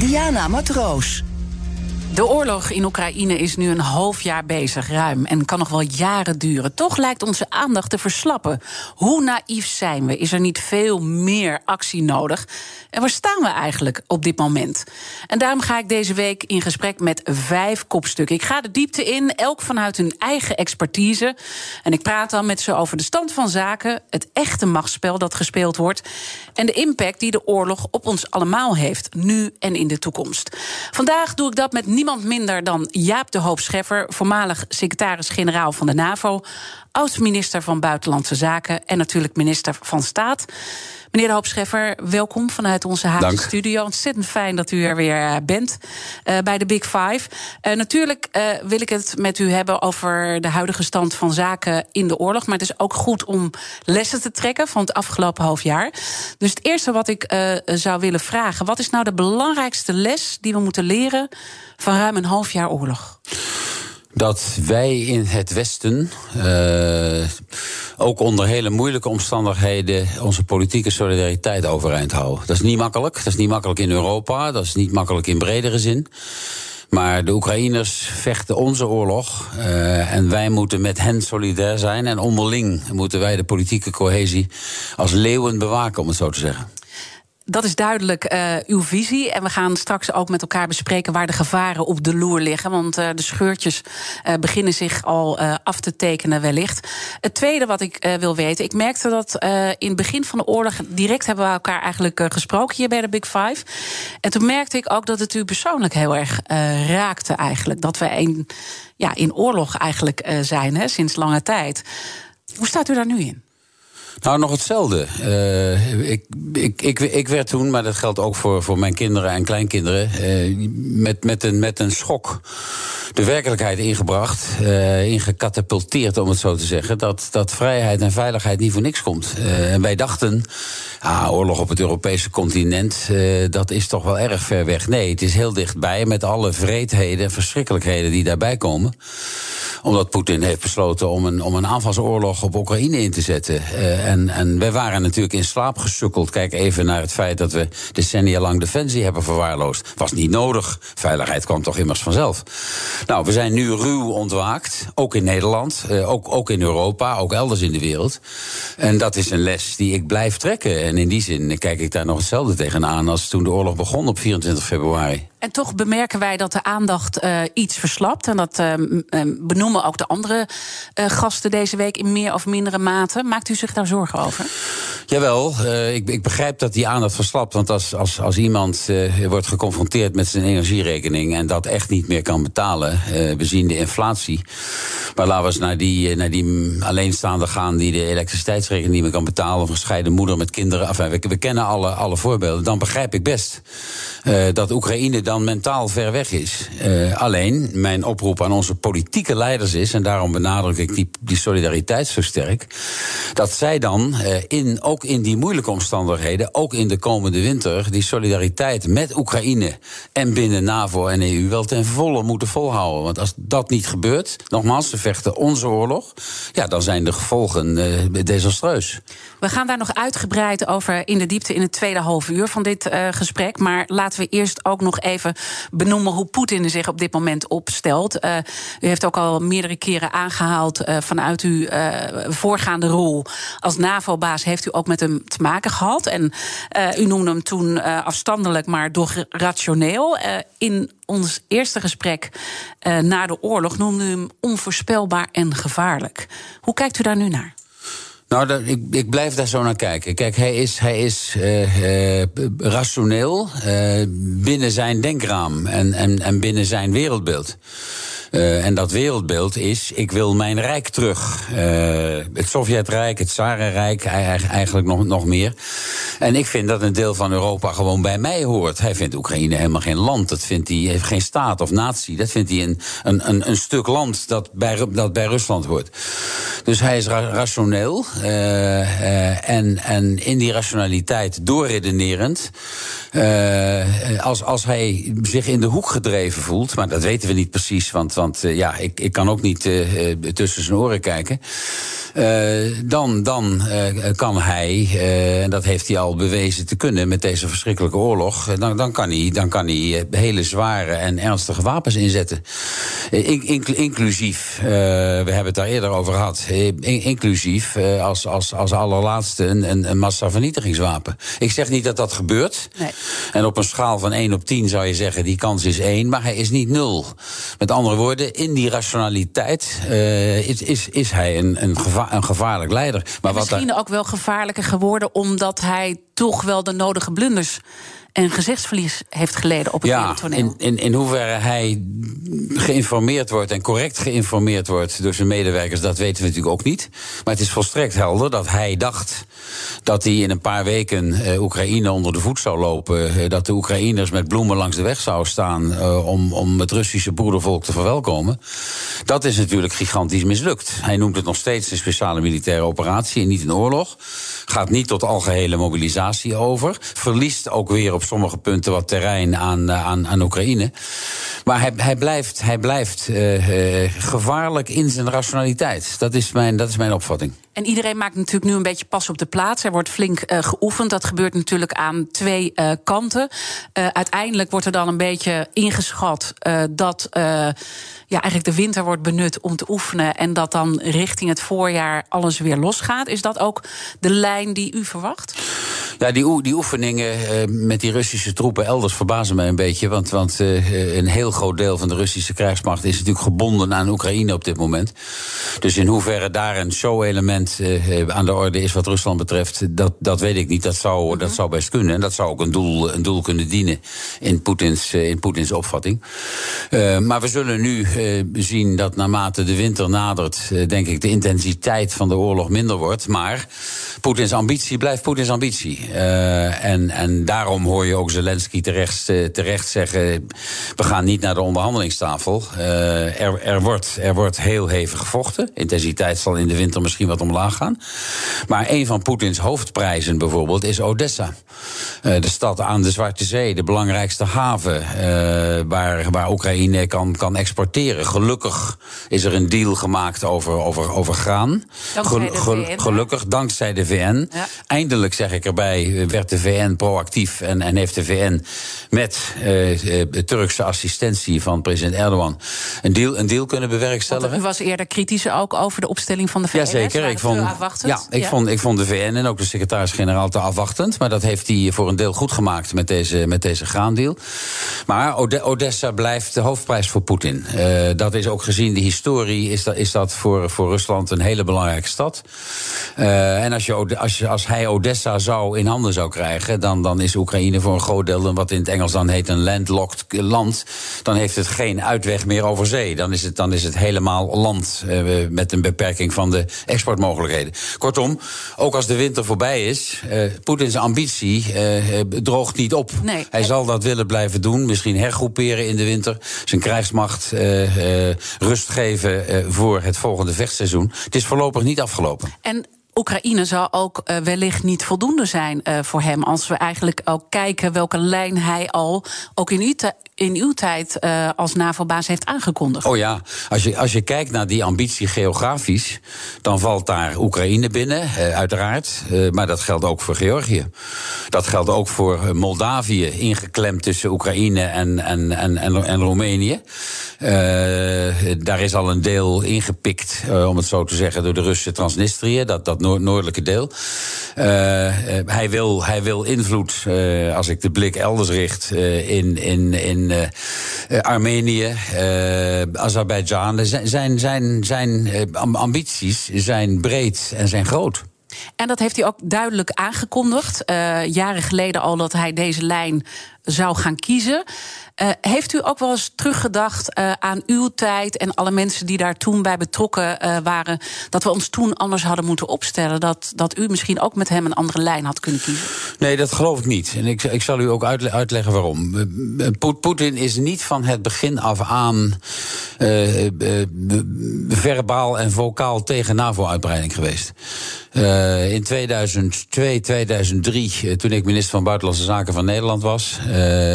Diana Matroos. De oorlog in Oekraïne is nu een half jaar bezig, ruim, en kan nog wel jaren duren. Toch lijkt onze aandacht te verslappen. Hoe naïef zijn we? Is er niet veel meer actie nodig? En waar staan we eigenlijk op dit moment? En daarom ga ik deze week in gesprek met vijf kopstukken. Ik ga de diepte in, elk vanuit hun eigen expertise. En ik praat dan met ze over de stand van zaken, het echte machtsspel dat gespeeld wordt en de impact die de oorlog op ons allemaal heeft, nu en in de toekomst. Vandaag doe ik dat met niemand minder dan Jaap de Hoop Scheffer, voormalig secretaris-generaal van de NAVO, oud-minister van Buitenlandse Zaken en natuurlijk minister van Staat. Meneer de Hoop Scheffer, welkom vanuit onze Haagse studio. Ontzettend fijn dat u er weer eh, bent eh, bij de Big Five. Eh, natuurlijk wil ik het met u hebben over de huidige stand van zaken in de oorlog. Maar het is ook goed om lessen te trekken van het afgelopen half jaar. Dus het eerste wat ik zou willen vragen: wat is nou de belangrijkste les die we moeten leren van ruim een half jaar oorlog? Dat wij in het Westen, eh, ook onder hele moeilijke omstandigheden, onze politieke solidariteit overeind houden. Dat is niet makkelijk. Dat is niet makkelijk in Europa. Dat is niet makkelijk in bredere zin. Maar de Oekraïners vechten onze oorlog. eh, en wij moeten met hen solidair zijn. En onderling moeten wij de politieke cohesie als leeuwen bewaken, om het zo te zeggen. Dat is duidelijk eh, uw visie. En we gaan straks ook met elkaar bespreken waar de gevaren op de loer liggen. Want eh, de scheurtjes eh, beginnen zich al af te tekenen, wellicht. Het tweede wat ik wil weten. Ik merkte dat in het begin van de oorlog. direct hebben we elkaar eigenlijk gesproken hier bij de Big Five. En toen merkte ik ook dat het u persoonlijk heel erg raakte, eigenlijk. Dat we in, ja, in oorlog eigenlijk zijn, hè, sinds lange tijd. Hoe staat u daar nu in? Nou, nog hetzelfde. Eh, ik, ik, ik, ik werd toen, maar dat geldt ook voor, voor mijn kinderen en kleinkinderen, eh, met, met, een, met een schok de werkelijkheid ingebracht, eh ingecatapulteerd om het zo te zeggen, dat, dat vrijheid en veiligheid niet voor niks komt. En wij dachten, ah, oorlog op het Europese continent, dat is toch wel erg ver weg. Nee, het is heel dichtbij met alle vreedheden en verschrikkelijkheden die daarbij komen omdat Poetin heeft besloten om een, om een aanvalsoorlog op Oekraïne in te zetten. En, en wij waren natuurlijk in slaap gesukkeld. Kijk even naar het feit dat we decennia lang defensie hebben verwaarloosd. Was niet nodig. Veiligheid kwam toch immers vanzelf. Nou, we zijn nu ruw ontwaakt. Ook in Nederland, uh, ook, ook in Europa, ook elders in de wereld. En dat is een les die ik blijf trekken. En in die zin kijk ik daar nog hetzelfde tegenaan als toen de oorlog begon op 24 februari. En toch bemerken wij dat de aandacht uh, iets verslapt. En dat uh, benoemen ook de andere uh, gasten deze week in meer of mindere mate. Maakt u zich daar zorgen over? Jawel, ik, ik, begrijp dat die aandacht verslapt. Want als, als, als iemand wordt geconfronteerd met zijn energierekening en dat echt niet meer kan betalen. we zien de inflatie. Maar laten we eens naar die, naar die alleenstaande gaan die de elektriciteitsrekening niet meer kan betalen. Of een gescheiden moeder met kinderen. We, we kennen alle, alle voorbeelden. Dan begrijp ik best dat Oekraïne dan mentaal ver weg is. Alleen, mijn oproep aan onze politieke leiders is, en daarom benadruk ik die, die solidariteit zo sterk, dat zij dan in, ook in die moeilijke omstandigheden, ook in de komende winter, die solidariteit met Oekraïne en binnen NAVO en EU wel ten volle moeten volhouden. Want als dat niet gebeurt, nogmaals, ze vechten onze oorlog, ja, dan zijn de gevolgen uh, desastreus. We gaan daar nog uitgebreid over in de diepte in het tweede half uur van dit gesprek. Maar laten we eerst ook nog even benoemen hoe Poetin zich op dit moment opstelt. Uh, u heeft ook al meerdere keren aangehaald vanuit uw voorgaande rol als NAVO-baas heeft u ook met hem te maken gehad. En u noemde hem toen afstandelijk, maar toch rationeel. in ons eerste gesprek na de oorlog noemde u hem onvoorspelbaar en gevaarlijk. Hoe kijkt u daar nu naar? Nou, ik, ik blijf daar zo naar kijken. Kijk, hij is, hij is rationeel binnen zijn denkraam en, en, en binnen zijn wereldbeeld. Uh, en dat wereldbeeld is: ik wil mijn rijk terug. Uh, het Sovjetrijk, het Tsarenrijk, eigenlijk nog, nog meer. En ik vind dat een deel van Europa gewoon bij mij hoort. Hij vindt Oekraïne helemaal geen land. Dat vindt hij heeft geen staat of natie. Dat vindt hij een, een, een, stuk land dat bij, dat bij Rusland hoort. Dus hij is ra rationeel. Uh, en, en in die rationaliteit doorredenerend. als, als hij zich in de hoek gedreven voelt, maar dat weten we niet precies, want, want ja, ik, ik kan ook niet tussen zijn oren kijken. Dan dan kan hij, en dat heeft hij al bewezen te kunnen met deze verschrikkelijke oorlog, dan, dan, kan, hij, dan kan hij hele zware en ernstige wapens inzetten. In, inclusief, we hebben het daar eerder over gehad, inclusief als, als, als allerlaatste een, een, een massavernietigingswapen. Ik zeg niet dat dat gebeurt. Nee. En op een schaal van 1 op 10 zou je zeggen, die kans is 1, maar hij is niet 0. Met andere woorden, in die rationaliteit is, is, is hij een, een gevaar een gevaarlijk leider. Maar misschien ook wel gevaarlijker geworden omdat hij toch wel de nodige blunders en gezichtsverlies heeft geleden op het ja, toneel. In, in, in hoeverre hij geïnformeerd wordt en correct geïnformeerd wordt door zijn medewerkers, dat weten we natuurlijk ook niet. Maar het is volstrekt helder dat hij dacht dat hij in een paar weken eh, Oekraïne onder de voet zou lopen. Eh, dat de Oekraïners met bloemen langs de weg zouden staan eh, om, om het Russische broedervolk te verwelkomen. Dat is natuurlijk gigantisch mislukt. Hij noemt het nog steeds een speciale militaire operatie en niet een oorlog. Gaat niet tot algehele mobilisatie over. Verliest ook weer op sommige punten wat terrein aan, aan, aan Oekraïne. Maar hij, hij blijft, hij blijft gevaarlijk in zijn rationaliteit. Dat is mijn, dat is mijn opvatting. En iedereen maakt natuurlijk nu een beetje pas op de plaats. Er wordt flink uh, geoefend. Dat gebeurt natuurlijk aan twee uh, kanten. Uh, uiteindelijk wordt er dan een beetje ingeschat dat ja, eigenlijk de winter wordt benut om te oefenen. En dat dan richting het voorjaar alles weer losgaat. Is dat ook de lijn die u verwacht? Ja, die, die oefeningen met die Russische troepen elders verbazen mij een beetje. Want, want een heel groot deel van de Russische krijgsmacht is natuurlijk gebonden aan Oekraïne op dit moment. Dus in hoeverre daar een show-element uh, aan de orde is wat Rusland betreft, dat, dat weet ik niet. Dat zou, mm -hmm. dat zou best kunnen. En dat zou ook een doel, een doel kunnen dienen in Poetins, in Poetins opvatting. Uh, maar we zullen nu zien dat naarmate de winter nadert, denk ik, de intensiteit van de oorlog minder wordt. Maar Poetins ambitie blijft Poetins ambitie. en, en daarom hoor je ook Zelensky terecht, terecht zeggen: we gaan niet naar de onderhandelingstafel. er, er, wordt, er wordt heel hevig gevochten. Intensiteit zal in de winter misschien wat omlaag gaan. Maar een van Poetins hoofdprijzen bijvoorbeeld is Odessa. Uh, de stad aan de Zwarte Zee, de belangrijkste haven uh, waar, waar Oekraïne kan, kan exporteren. Gelukkig is er een deal gemaakt over, over, over graan. Dankzij de VN, gelukkig, dankzij de VN. Ja. Eindelijk, zeg ik erbij, werd de VN proactief en, en heeft de VN met de Turkse assistentie van president Erdogan een deal, een deal kunnen bewerkstelligen. U was eerder kritisch ook over de opstelling van de VN. Jazeker, ik vond, ja, ik, Vond, ik vond de VN en ook de secretaris-generaal te afwachtend. Maar dat heeft hij voor een deel goed gemaakt met deze, met deze graandeal. Maar Odessa blijft de hoofdprijs voor Poetin. Uh, dat is ook gezien de historie, is dat, is dat voor, voor Rusland een hele belangrijke stad. Uh, en als, je, als, je, als hij Odessa zou in handen zou krijgen, dan, dan is Oekraïne voor een groot deel, wat in het Engels dan heet een landlocked land. Dan heeft het geen uitweg meer over zee. Dan is het, dan is het helemaal land uh, met een beperking van de exportmogelijkheden. Kortom, ook als de winter voorbij is, Poetins ambitie droogt niet op. Nee. Hij zal dat willen blijven doen, misschien hergroeperen in de winter, zijn krijgsmacht uh, rust geven voor het volgende vechtseizoen. Het is voorlopig niet afgelopen. En Oekraïne zal ook uh, wellicht niet voldoende zijn uh, voor hem. Als we eigenlijk ook kijken welke lijn hij al, ook in uw, in uw tijd uh, als NAVO-baas heeft aangekondigd. Oh ja, als je, als je kijkt naar die ambitie geografisch, dan valt daar Oekraïne binnen, uiteraard. maar dat geldt ook voor Georgië. Dat geldt ook voor Moldavië, ingeklemd tussen Oekraïne en, en, en, en, en Roemenië. daar is al een deel ingepikt, om het zo te zeggen, door de Russen Transnistrië. Dat, dat noordelijke deel. Hij, wil, hij wil invloed, als ik de blik elders richt, in, in, in Armenië, Azerbeidzjan. Zijn, zijn, zijn ambities zijn breed en zijn groot. En dat heeft hij ook duidelijk aangekondigd. Uh, jaren geleden al dat hij deze lijn zou gaan kiezen. Uh, heeft u ook wel eens teruggedacht uh, aan uw tijd en alle mensen die daar toen bij betrokken uh, waren, dat we ons toen anders hadden moeten opstellen? Dat, dat u misschien ook met hem een andere lijn had kunnen kiezen? Nee, dat geloof ik niet. En ik, ik zal u ook uitle uitleggen waarom. Poetin is niet van het begin af aan verbaal en vocaal tegen NAVO-uitbreiding geweest. In 2002, 2003, toen ik minister van Buitenlandse Zaken van Nederland was. Uh,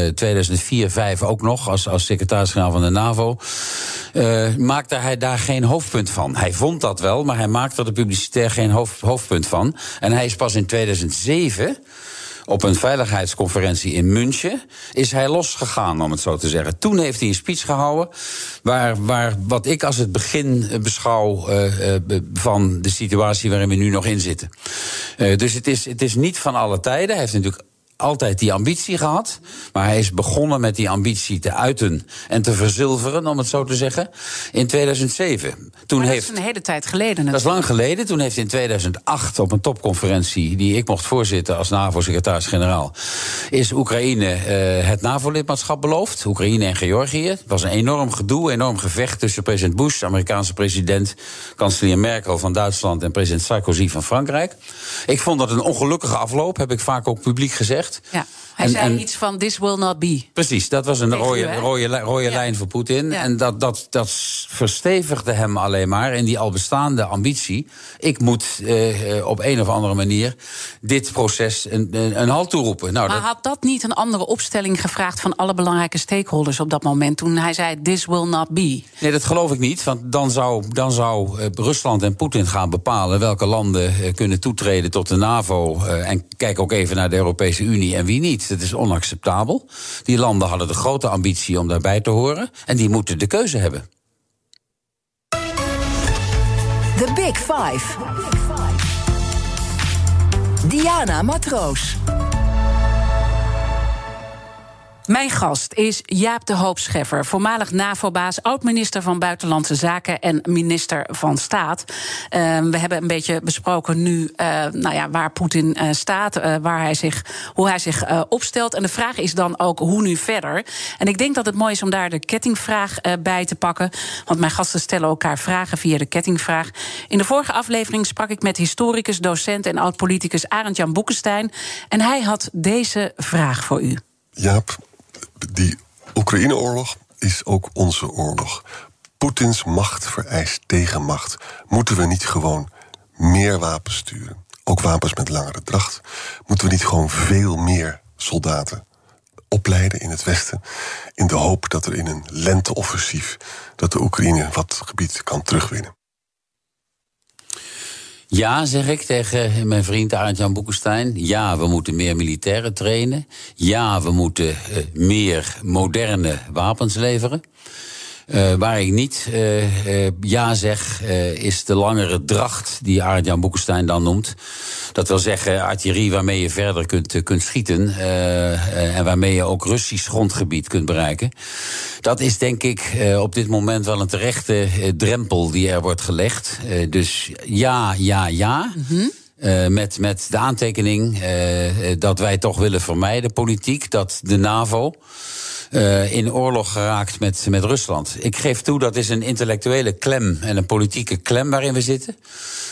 2004, 2005 ook nog, als, als secretaris-generaal van de NAVO. Uh, maakte hij daar geen hoofdpunt van. Hij vond dat wel, maar hij maakte er publicitair geen hoofd, hoofdpunt van. En hij is pas in 2007 op een veiligheidsconferentie in München is hij losgegaan, om het zo te zeggen. Toen heeft hij een speech gehouden waar, waar wat ik als het begin beschouw uh, van de situatie waarin we nu nog in zitten. Dus het is, het is niet van alle tijden. Hij heeft natuurlijk altijd die ambitie gehad. Maar hij is begonnen met die ambitie te uiten en te verzilveren, om het zo te zeggen, in 2007. Toen dat heeft, is een hele tijd geleden. Natuurlijk. Dat is lang geleden. Toen heeft in 2008 op een topconferentie, die ik mocht voorzitten als NAVO-secretaris-generaal, is Oekraïne uh, het NAVO-lidmaatschap beloofd. Oekraïne en Georgië. Het was een enorm gedoe, enorm gevecht tussen president Bush, Amerikaanse president, kanselier Merkel van Duitsland en president Sarkozy van Frankrijk. Ik vond dat een ongelukkige afloop, heb ik vaak ook publiek gezegd. Ja. Hij zei iets van this will not be. Precies, dat was een rode, rode, rode lijn voor Poetin. En dat, dat, dat verstevigde hem alleen maar in die al bestaande ambitie. Ik moet uh, op een of andere manier dit proces een, een, een halt toeroepen. Nou, maar had dat niet een andere opstelling gevraagd van alle belangrijke stakeholders op dat moment toen hij zei this will not be? Nee, dat geloof ik niet. Want dan zou, dan zou uh, Rusland en Poetin gaan bepalen welke landen kunnen toetreden tot de NAVO. en kijk ook even naar de Europese Unie en wie niet. Het is onacceptabel. Die landen hadden de grote ambitie om daarbij te horen. En die moeten de keuze hebben. The Big Five. Diana Matroos. Mijn gast is Jaap de Hoop Scheffer, voormalig NAVO-baas, oud-minister van Buitenlandse Zaken en minister van Staat. Uh, we hebben een beetje besproken nu uh, nou ja, waar Poetin uh, staat, waar hij zich, hoe hij zich opstelt. En de vraag is dan ook hoe nu verder. En ik denk dat het mooi is om daar de kettingvraag bij te pakken. Want mijn gasten stellen elkaar vragen via de kettingvraag. In de vorige aflevering sprak ik met historicus, docent en oud-politicus Arend Jan Boekenstein. En hij had deze vraag voor u. Jaap, die Oekraïne-oorlog is ook onze oorlog. Poetins macht vereist tegenmacht. Moeten we niet gewoon meer wapens sturen? Ook wapens met langere dracht. Moeten we niet gewoon veel meer soldaten opleiden in het Westen... in de hoop dat er in een lenteoffensief... dat de Oekraïne wat gebied kan terugwinnen? Ja, zeg ik tegen mijn vriend Arend-Jan Boekenstein. Ja, we moeten meer militairen trainen. Ja, we moeten uh, meer moderne wapens leveren. Uh, waar ik niet uh, uh, ja zeg, is de langere dracht die Arend-Jan Boekenstein dan noemt. Dat wil zeggen artillerie waarmee je verder kunt, kunt schieten en waarmee je ook Russisch grondgebied kunt bereiken. Dat is denk ik op dit moment wel een terechte drempel die er wordt gelegd. dus ja, ja, ja. Mm -hmm. Uh, met, met de aantekening uh, dat wij toch willen vermijden, politiek, dat de NAVO uh, in oorlog geraakt met, met Rusland. Ik geef toe, dat is een intellectuele klem en een politieke klem waarin we zitten.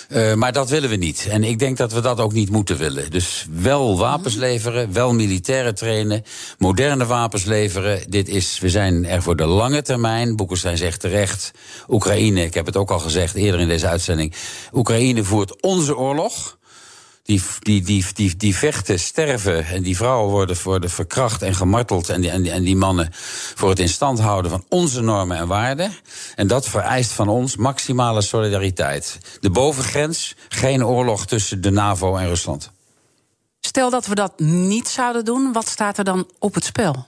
Uh, maar dat willen we niet. En ik denk dat we dat ook niet moeten willen. Dus wel wapens leveren, wel militairen trainen, moderne wapens leveren. Dit is, we zijn er voor de lange termijn. Boekenstein zegt terecht, Oekraïne, ik heb het ook al gezegd eerder in deze uitzending. Oekraïne voert onze oorlog die, die, die, die, vechten, sterven. En die vrouwen worden, worden verkracht en gemarteld. En die, en, die, en die mannen voor het in stand houden van onze normen en waarden. En dat vereist van ons maximale solidariteit. De bovengrens, geen oorlog tussen de NAVO en Rusland. Stel dat we dat niet zouden doen, wat staat er dan op het spel?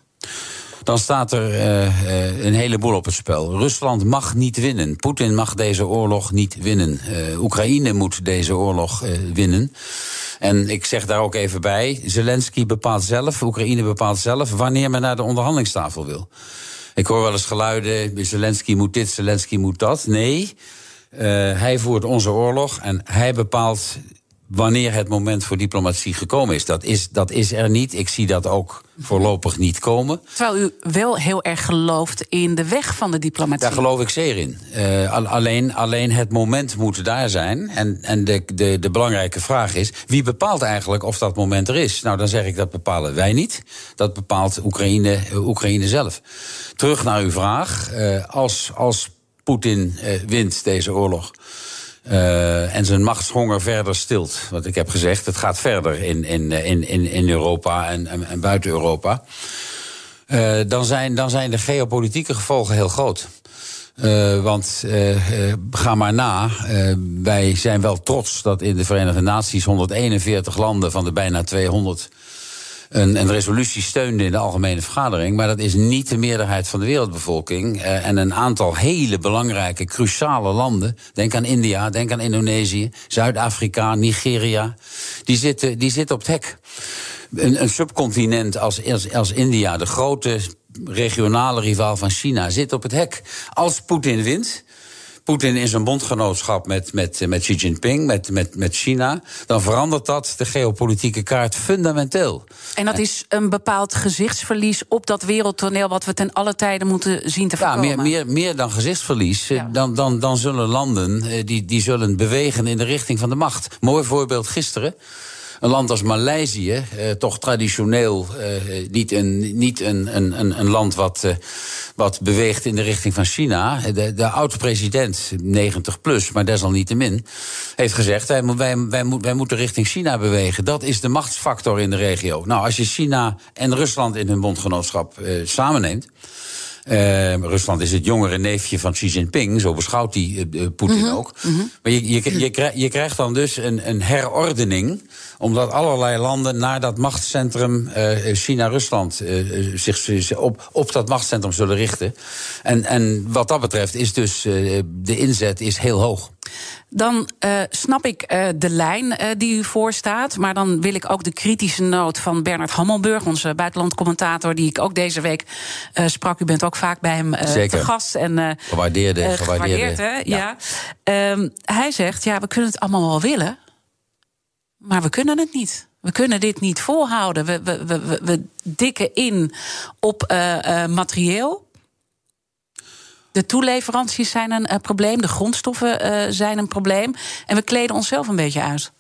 Dan staat er uh, een heleboel op het spel. Rusland mag niet winnen. Poetin mag deze oorlog niet winnen. Uh, Oekraïne moet deze oorlog uh, winnen. En ik zeg daar ook even bij: Zelensky bepaalt zelf, Oekraïne bepaalt zelf wanneer men naar de onderhandelingstafel wil. Ik hoor wel eens geluiden: Zelensky moet dit, Zelensky moet dat. Nee, hij voert onze oorlog en hij bepaalt wanneer het moment voor diplomatie gekomen is. Dat, is. dat is er niet. Ik zie dat ook voorlopig niet komen. Terwijl u wel heel erg gelooft in de weg van de diplomatie. Daar geloof ik zeer in. Uh, alleen, alleen het moment moet daar zijn. En, en de, de, de belangrijke vraag is: wie bepaalt eigenlijk of dat moment er is? Nou, dan zeg ik dat bepalen wij niet. Dat bepaalt Oekraïne, uh, Oekraïne zelf. Terug naar uw vraag. Uh, als als Poetin wint deze oorlog. Uh, en zijn machtshonger verder stilt. Wat ik heb gezegd, het gaat verder in, in, in, in, in Europa en, en, en buiten Europa. Uh, dan, zijn, dan zijn de geopolitieke gevolgen heel groot. Want ga maar na, wij zijn wel trots dat in de Verenigde Naties 141 landen van de bijna 200 een, resolutie steunde in de algemene vergadering. Maar dat is niet de meerderheid van de wereldbevolking. Uh, en een aantal hele belangrijke, cruciale landen. Denk aan India, denk aan Indonesië, Zuid-Afrika, Nigeria. Die zitten, die zitten op het hek. Een, een subcontinent als, als, als India, de grote regionale rivaal van China, zit op het hek. Als Poetin wint Poetin in zijn bondgenootschap met, met, met Xi Jinping, met, met, met China, dan verandert dat de geopolitieke kaart fundamenteel. En dat is een bepaald gezichtsverlies op dat wereldtoneel wat we ten alle tijden moeten zien te voorkomen. Ja, meer, meer, meer dan gezichtsverlies. Ja. Dan, dan, dan zullen landen eh, die, die zullen bewegen in de richting van de macht. Mooi voorbeeld gisteren. Een land als Maleisië, eh, toch traditioneel eh, niet, een, niet een, een, een land wat, eh, wat beweegt in de richting van China. De, de oud-president, 90 plus, maar desalniettemin, heeft gezegd: wij, wij, wij, moeten richting China bewegen. Dat is de machtsfactor in de regio. Nou, als je China en Rusland in hun bondgenootschap samenneemt. Uh, Rusland is het jongere neefje van Xi Jinping, zo beschouwt hij uh, Poetin mm -hmm. ook. Mm -hmm. Maar je, je, je, krijgt, je, krijgt dan dus een, een, herordening, omdat allerlei landen naar dat machtscentrum uh, China-Rusland zich, zich op, op dat machtscentrum zullen richten. En, en wat dat betreft is dus de inzet is heel hoog. Dan uh, snap ik uh, de lijn uh, die u voorstaat. Maar dan wil ik ook de kritische noot van Bernard Hammelburg, onze buitenlandcommentator, die ik ook deze week sprak. U bent ook vaak bij hem te gast. En, gewaardeerde. gewaardeerde hè? Ja. ja. Um, hij zegt: ja, we kunnen het allemaal wel willen, maar we kunnen het niet. We kunnen dit niet volhouden. We, we, we, we dikken in op materieel. De toeleveranties zijn een uh, probleem, de grondstoffen uh, zijn een probleem. En we kleden onszelf een beetje uit.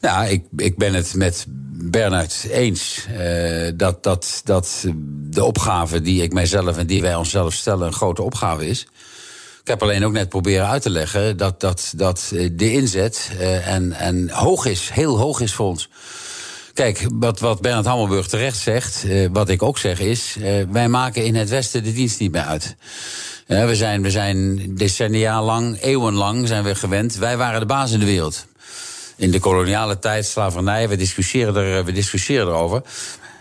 Nou, ik, ik ben het met Bernard eens uh, dat, dat, dat de opgave die ik mijzelf en die wij onszelf stellen een grote opgave is. Ik heb alleen ook net proberen uit te leggen dat, dat, dat de inzet en, en hoog is, heel hoog is voor ons. Kijk, wat, wat Bernard Hammelburg terecht zegt, wat ik ook zeg is, wij maken in het Westen de dienst niet meer uit. Ja, we, zijn, we zijn decennia lang, eeuwenlang zijn we gewend. Wij waren de baas in de wereld. In de koloniale tijd, slavernij, we discussiëren, er, we discussiëren erover.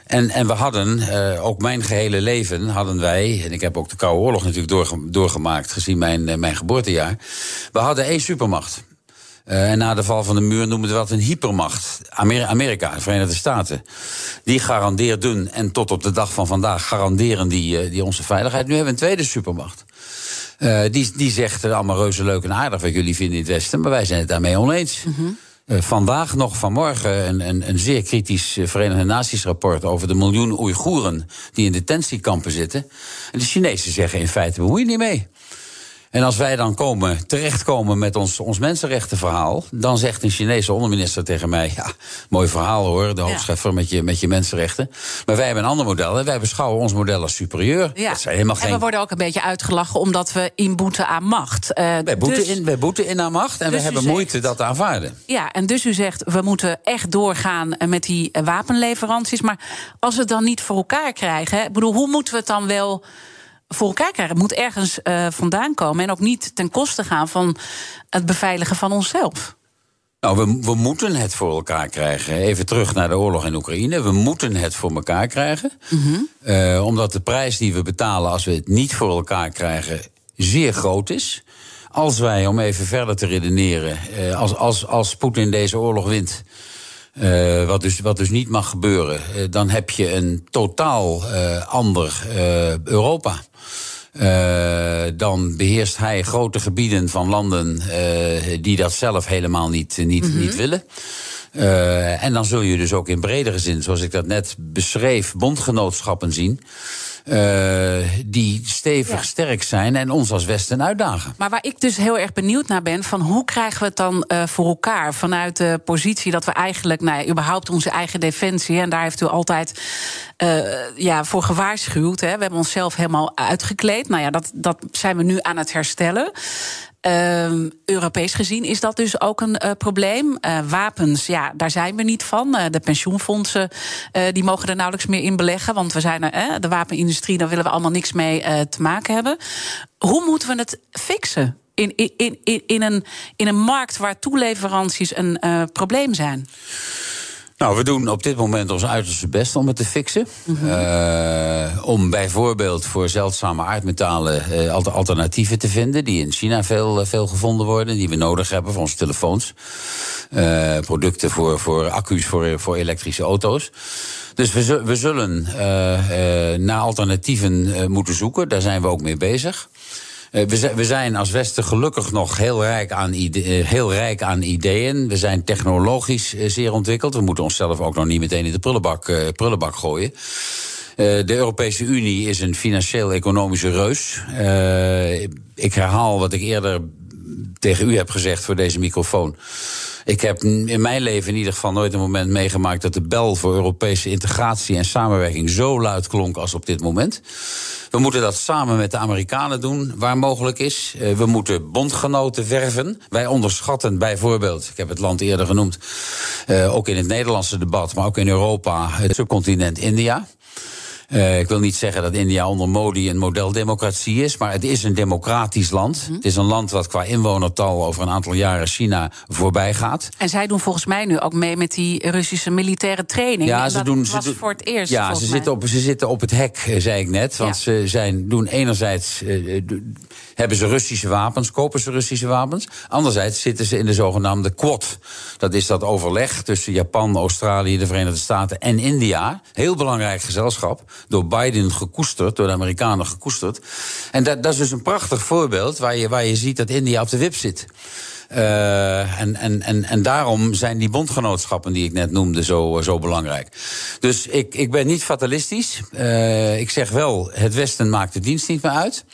En, en we hadden, ook mijn gehele leven hadden wij, en ik heb ook de Koude Oorlog natuurlijk doorge, doorgemaakt, gezien mijn, mijn geboortejaar. We hadden één supermacht. Uh, en na de val van de muur noemen we dat een hypermacht. Amerika, de Verenigde Staten. Die garandeerden, en tot op de dag van vandaag garanderen die, die onze veiligheid. Nu hebben we een tweede supermacht. Uh, die, die zegt allemaal reuze leuk en aardig wat jullie vinden in het Westen, maar wij zijn het daarmee oneens. Mm -hmm. uh, vandaag nog vanmorgen een, een, een zeer kritisch eh, Verenigde Naties rapport over de miljoen Oeigoeren die in detentiekampen zitten. En de Chinezen zeggen in feite: bemoei je niet mee. En als wij dan komen, terechtkomen met ons, ons mensenrechtenverhaal, dan zegt een Chinese onderminister tegen mij: Ja, mooi verhaal hoor, de hoofdscheffer ja. met, je, met je mensenrechten. Maar wij hebben een ander model en wij beschouwen ons model als superieur. Ja. Dat zijn helemaal geen... En we worden ook een beetje uitgelachen omdat we inboeten aan macht. Uh, wij, boeten dus... in, wij boeten in aan macht en dus we hebben zegt... moeite dat te aanvaarden. Ja, en dus u zegt: we moeten echt doorgaan met die wapenleveranties. Maar als we het dan niet voor elkaar krijgen, ik bedoel, hoe moeten we het dan wel voor elkaar krijgen. Het moet ergens uh, vandaan komen en ook niet ten koste gaan van het beveiligen van onszelf. Nou, we, we moeten het voor elkaar krijgen. Even terug naar de oorlog in Oekraïne. We moeten het voor elkaar krijgen. Mm -hmm. uh, omdat de prijs die we betalen als we het niet voor elkaar krijgen zeer groot is. Als wij, om even verder te redeneren, uh, als, als, als Poetin deze oorlog wint. Uh, wat, dus, wat dus niet mag gebeuren. Uh, dan heb je een totaal uh, ander Europa. dan beheerst hij grote gebieden van landen die dat zelf helemaal niet, niet, mm -hmm. niet willen. Uh, en dan zul je dus ook in bredere zin, zoals ik dat net beschreef, bondgenootschappen zien. Uh, die stevig ja. sterk zijn en ons als Westen uitdagen. Maar waar ik dus heel erg benieuwd naar ben, van hoe krijgen we het dan uh, voor elkaar vanuit de positie dat we eigenlijk, nou, überhaupt onze eigen defensie, en daar heeft u altijd uh, ja, voor gewaarschuwd. Hè. We hebben onszelf helemaal uitgekleed. Nou ja, dat, dat zijn we nu aan het herstellen. Uh, Europees gezien is dat dus ook een uh, probleem. Uh, wapens, ja, daar zijn we niet van. Uh, de pensioenfondsen die mogen er nauwelijks meer in beleggen. Want we zijn er, de wapenindustrie, daar willen we allemaal niks mee te maken hebben. Hoe moeten we het fixen? In, in, in, in, een, in een markt waar toeleveranties een probleem zijn? Nou, we doen op dit moment ons uiterste best om het te fixen. Mm -hmm. uh, om bijvoorbeeld voor zeldzame aardmetalen uh, alternatieven te vinden... die in China veel, uh, veel gevonden worden, die we nodig hebben voor onze telefoons. producten voor, voor accu's voor, voor elektrische auto's. Dus we, we zullen naar alternatieven moeten zoeken. Daar zijn we ook mee bezig. Uh, we, zijn als Westen gelukkig nog heel rijk, aan uh, heel rijk aan ideeën. We zijn technologisch uh, zeer ontwikkeld. We moeten onszelf ook nog niet meteen in de prullenbak, prullenbak gooien. de Europese Unie is een financieel-economische reus. ik herhaal wat ik eerder tegen u heb gezegd voor deze microfoon. Ik heb in mijn leven in ieder geval nooit een moment meegemaakt dat de bel voor Europese integratie en samenwerking zo luid klonk als op dit moment. We moeten dat samen met de Amerikanen doen, waar mogelijk is. Eh, we moeten bondgenoten werven. Wij onderschatten bijvoorbeeld, ik heb het land eerder genoemd, uh, ook in het Nederlandse debat, maar ook in Europa, het subcontinent India. Uh, ik wil niet zeggen dat India onder Modi een modeldemocratie is, maar het is een democratisch land. Mm. Het is een land wat qua inwonertal over een aantal jaren China voorbij gaat. En zij doen volgens mij nu ook mee met die Russische militaire training. Ja, ze dat doen, was ze voor het eerst. Ja, ze zitten, op, ze zitten op het hek, eh, zei ik net. Want ja. ze zijn, doen enerzijds uh, hebben ze Russische wapens, kopen ze Russische wapens. Anderzijds zitten ze in de zogenaamde Quad. Dat is dat overleg tussen Japan, Australië, de Verenigde Staten en India. Heel belangrijk gezelschap. Door Biden gekoesterd, door de Amerikanen gekoesterd. En dat, dat is dus een prachtig voorbeeld waar je, waar je ziet dat India op de wip zit. Uh, en, en, en, en daarom zijn die bondgenootschappen die ik net noemde zo, zo belangrijk. Dus ik, ik ben niet fatalistisch. Uh, ik zeg wel, het Westen maakt de dienst niet meer uit.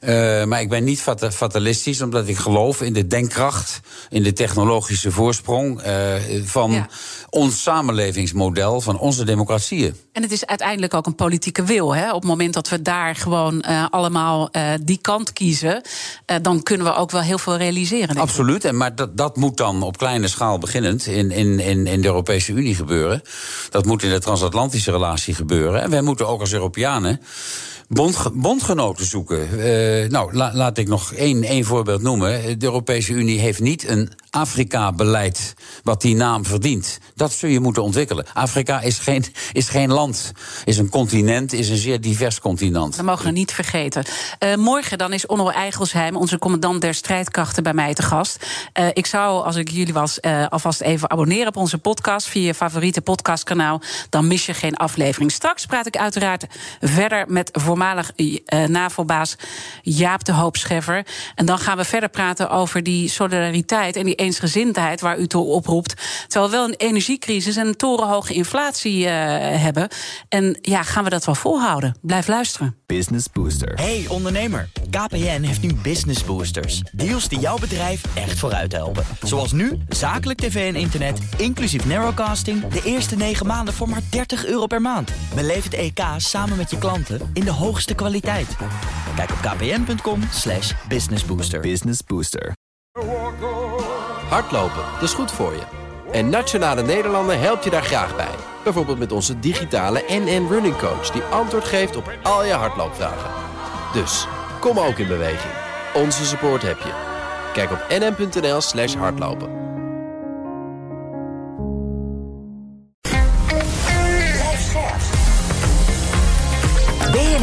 Uh, maar ik ben niet fat fatalistisch, omdat ik geloof in de denkkracht, in de technologische voorsprong uh, van ja. ons samenlevingsmodel, van onze democratieën. En het is uiteindelijk ook een politieke wil. Hè? Op het moment dat we daar gewoon uh, allemaal die kant kiezen, dan kunnen we ook wel heel veel realiseren. Absoluut, en maar dat, dat moet dan op kleine schaal beginnend in, in, in, in de Europese Unie gebeuren. Dat moet in de transatlantische relatie gebeuren. En wij moeten ook als Europeanen bond, bondgenoten zoeken. Uh, nou, la, laat ik nog één, één voorbeeld noemen. De Europese Unie heeft niet een Afrika-beleid wat die naam verdient. Dat zul je moeten ontwikkelen. Afrika is geen, is geen land, is een continent, is een zeer divers continent. Dat mogen we niet vergeten. Uh, morgen dan is Onno Eigelsheim, onze commandant der strijdkrachten, bij mij te gast. Uh, ik zou, als ik jullie was, alvast even abonneren op onze podcast via je favoriete podcastkanaal. Dan mis je geen aflevering. Straks praat ik uiteraard verder met voormalig NAVO-baas Jaap de Hoop Scheffer. En dan gaan we verder praten over die solidariteit en die eensgezindheid waar u toe oproept. Terwijl we wel een energiecrisis en een torenhoge inflatie uh, hebben. En ja, gaan we dat wel volhouden? Blijf luisteren. Business Booster. Hey ondernemer, KPN heeft nu Business Boosters. Deals die jouw bedrijf echt vooruit helpen. Zoals nu, zakelijk tv en internet, inclusief narrowcasting... de eerste 9 maanden voor maar 30 euro per maand. Beleef het EK samen met je klanten in de hoogste kwaliteit. Kijk op kpn.com slash businessbooster. Business Booster. Hardlopen, dat is goed voor je. En Nationale Nederlanden helpt je daar graag bij. Bijvoorbeeld met onze digitale NN Running Coach... die antwoord geeft op al je hardloopvragen. Dus, kom ook in beweging. Onze support heb je. Kijk op nn.nl slash hardlopen.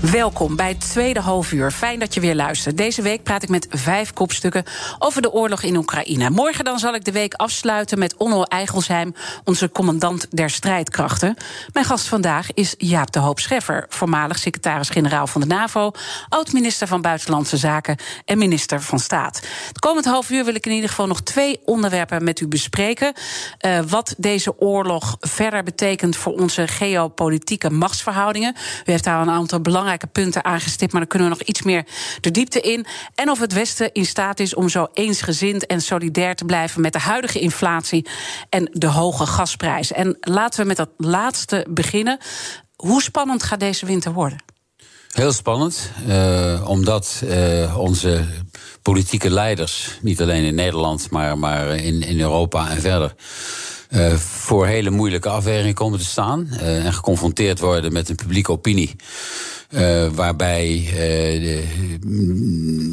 Welkom bij het tweede halfuur. Fijn dat je weer luistert. Deze week praat ik met vijf kopstukken over de oorlog in Oekraïne. Morgen dan zal ik de week afsluiten met Onno Eigelsheim, onze commandant der strijdkrachten. Mijn gast vandaag is Jaap de Hoop Scheffer, voormalig secretaris-generaal van de NAVO, oud-minister van Buitenlandse Zaken en minister van Staat. Het komend half uur wil ik in ieder geval nog twee onderwerpen met u bespreken. Uh, wat deze oorlog verder betekent voor onze geopolitieke machtsverhoudingen. U heeft daar een aantal belangrijke punten aangestipt, maar dan kunnen we nog iets meer de diepte in. En of het Westen in staat is om zo eensgezind en solidair te blijven met de huidige inflatie en de hoge gasprijzen. En laten we met dat laatste beginnen. Hoe spannend gaat deze winter worden? Heel spannend, uh, omdat uh, onze politieke leiders, niet alleen in Nederland, maar, maar in, in Europa en verder. Uh, voor hele moeilijke afwegingen komen te staan. en geconfronteerd worden met een publieke opinie. Uh, waarbij uh,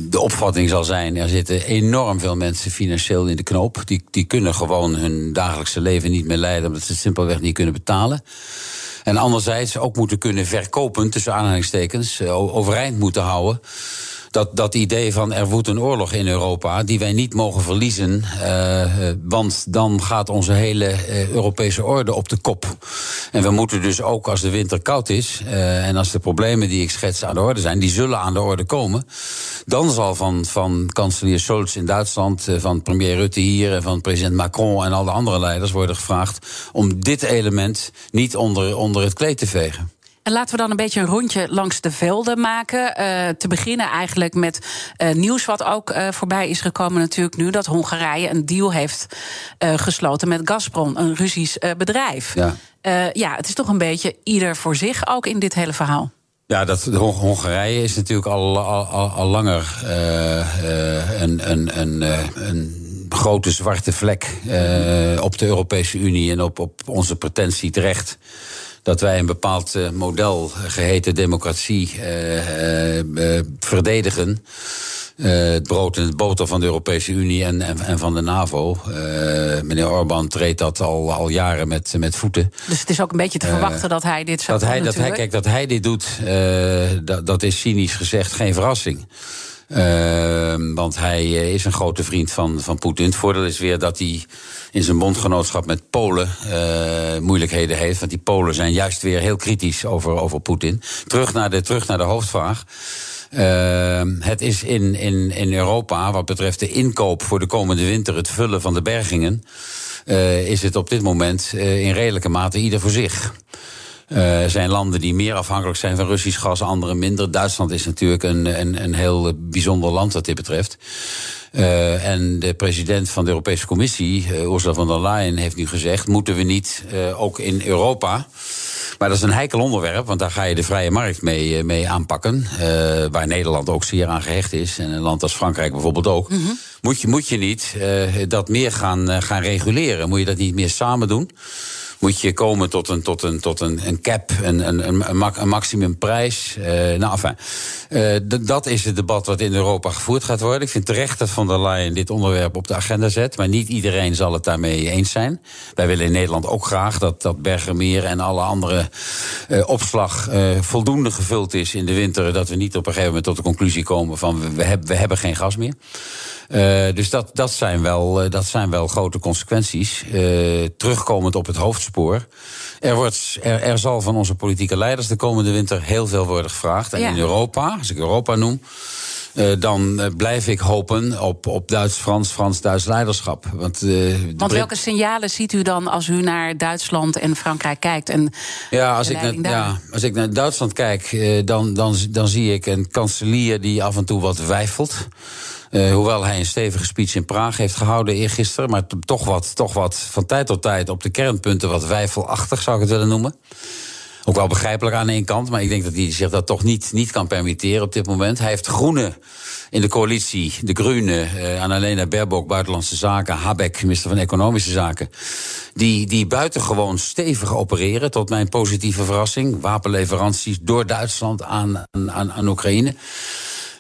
de, opvatting zal zijn: er zitten enorm veel mensen financieel in de knoop. Die, die kunnen gewoon hun dagelijkse leven niet meer leiden, omdat ze het simpelweg niet kunnen betalen. En anderzijds ook moeten kunnen verkopen, tussen aanhalingstekens, uh, overeind moeten houden dat, dat idee van er woedt een oorlog in Europa, die wij niet mogen verliezen. Uh, want dan gaat onze hele uh, Europese orde op de kop. En we moeten dus ook als de winter koud is. Uh, en als de problemen die ik schets aan de orde zijn, die zullen aan de orde komen. Dan zal van, van kanselier Scholz in Duitsland, van premier Rutte hier en van president Macron en alle andere leiders worden gevraagd om dit element niet onder, onder het kleed te vegen. En laten we dan een beetje een rondje langs de velden maken. Uh, te beginnen eigenlijk met uh, nieuws wat ook uh, voorbij is gekomen natuurlijk nu... dat Hongarije een deal heeft gesloten met Gazprom, een Russisch bedrijf. Ja. ja, het is toch een beetje ieder voor zich ook in dit hele verhaal. Ja, dat, Hongarije is natuurlijk al, al, al, al langer een, een, een, een grote zwarte vlek op de Europese Unie en op, op onze pretentie terecht dat wij een bepaald uh, model geheten democratie uh, verdedigen. het brood en het boter van de Europese Unie en, en, en van de NAVO. meneer Orbán treedt dat al, al jaren met, met voeten. Dus het is ook een beetje te verwachten dat hij dit zou dat doen. Hij, dat hij, kijk, dat hij dit doet, dat, dat is cynisch gezegd geen verrassing. Uh, want hij is een grote vriend van, van Poetin. Het voordeel is weer dat hij in zijn bondgenootschap met Polen uh, moeilijkheden heeft. Want die Polen zijn juist weer heel kritisch over, over Poetin. Terug naar de, terug naar de hoofdvraag. Uh, het is in, in, in Europa, wat betreft de inkoop voor de komende winter, het vullen van de bergingen, uh, is het op dit moment in redelijke mate ieder voor zich. Er uh, zijn landen die meer afhankelijk zijn van Russisch gas, andere minder. Duitsland is natuurlijk een, een, een heel bijzonder land wat dit betreft. Uh, en de president van de Europese Commissie, uh, Ursula von der Leyen, heeft nu gezegd: moeten we niet ook in Europa. Maar dat is een heikel onderwerp, want daar ga je de vrije markt mee, mee aanpakken. waar Nederland ook zeer aan gehecht is. En een land als Frankrijk bijvoorbeeld ook. Mm -hmm. moet, je, moet je niet dat meer gaan, gaan reguleren? Moet je dat niet meer samen doen? Moet je komen tot een, tot een, tot een, een cap, een, een, een, maximumprijs. Uh, nou, enfin, uh, dat is het debat wat in Europa gevoerd gaat worden. Ik vind terecht dat von der Leyen dit onderwerp op de agenda zet. Maar niet iedereen zal het daarmee eens zijn. Wij willen in Nederland ook graag dat, dat Bergermeer en alle andere uh, opslag voldoende gevuld is in de winter. Dat we niet op een gegeven moment tot de conclusie komen van we, hebben, we hebben geen gas meer. Dus dat, dat, zijn wel, dat zijn wel grote consequenties. Terugkomend op het Er, wordt, er, er, zal van onze politieke leiders de komende winter heel veel worden gevraagd. En ja. in Europa, als ik Europa noem. Uh, dan uh, blijf ik hopen op, op Duits-Frans, Frans-Duits leiderschap. Want, uh, Want welke signalen ziet u dan als u naar Duitsland en Frankrijk kijkt? En ja, als ik naar, ja, als ik naar Duitsland kijk, dan, dan, dan zie ik een kanselier die af en toe wat wijfelt. Uh, hoewel hij een stevige speech in Praag heeft gehouden eergisteren. Maar toch wat, toch wat van tijd tot tijd op de kernpunten wat wijfelachtig zou ik het willen noemen. Ook wel begrijpelijk aan één kant, maar ik denk dat hij zich dat toch niet, niet kan permitteren op dit moment. Hij heeft groene in de coalitie, de Groenen, uh, Annalena Baerbock, Buitenlandse Zaken, Habeck, minister van Economische Zaken, die, die buitengewoon stevig opereren, tot mijn positieve verrassing. Wapenleveranties door Duitsland aan, aan, aan Oekraïne.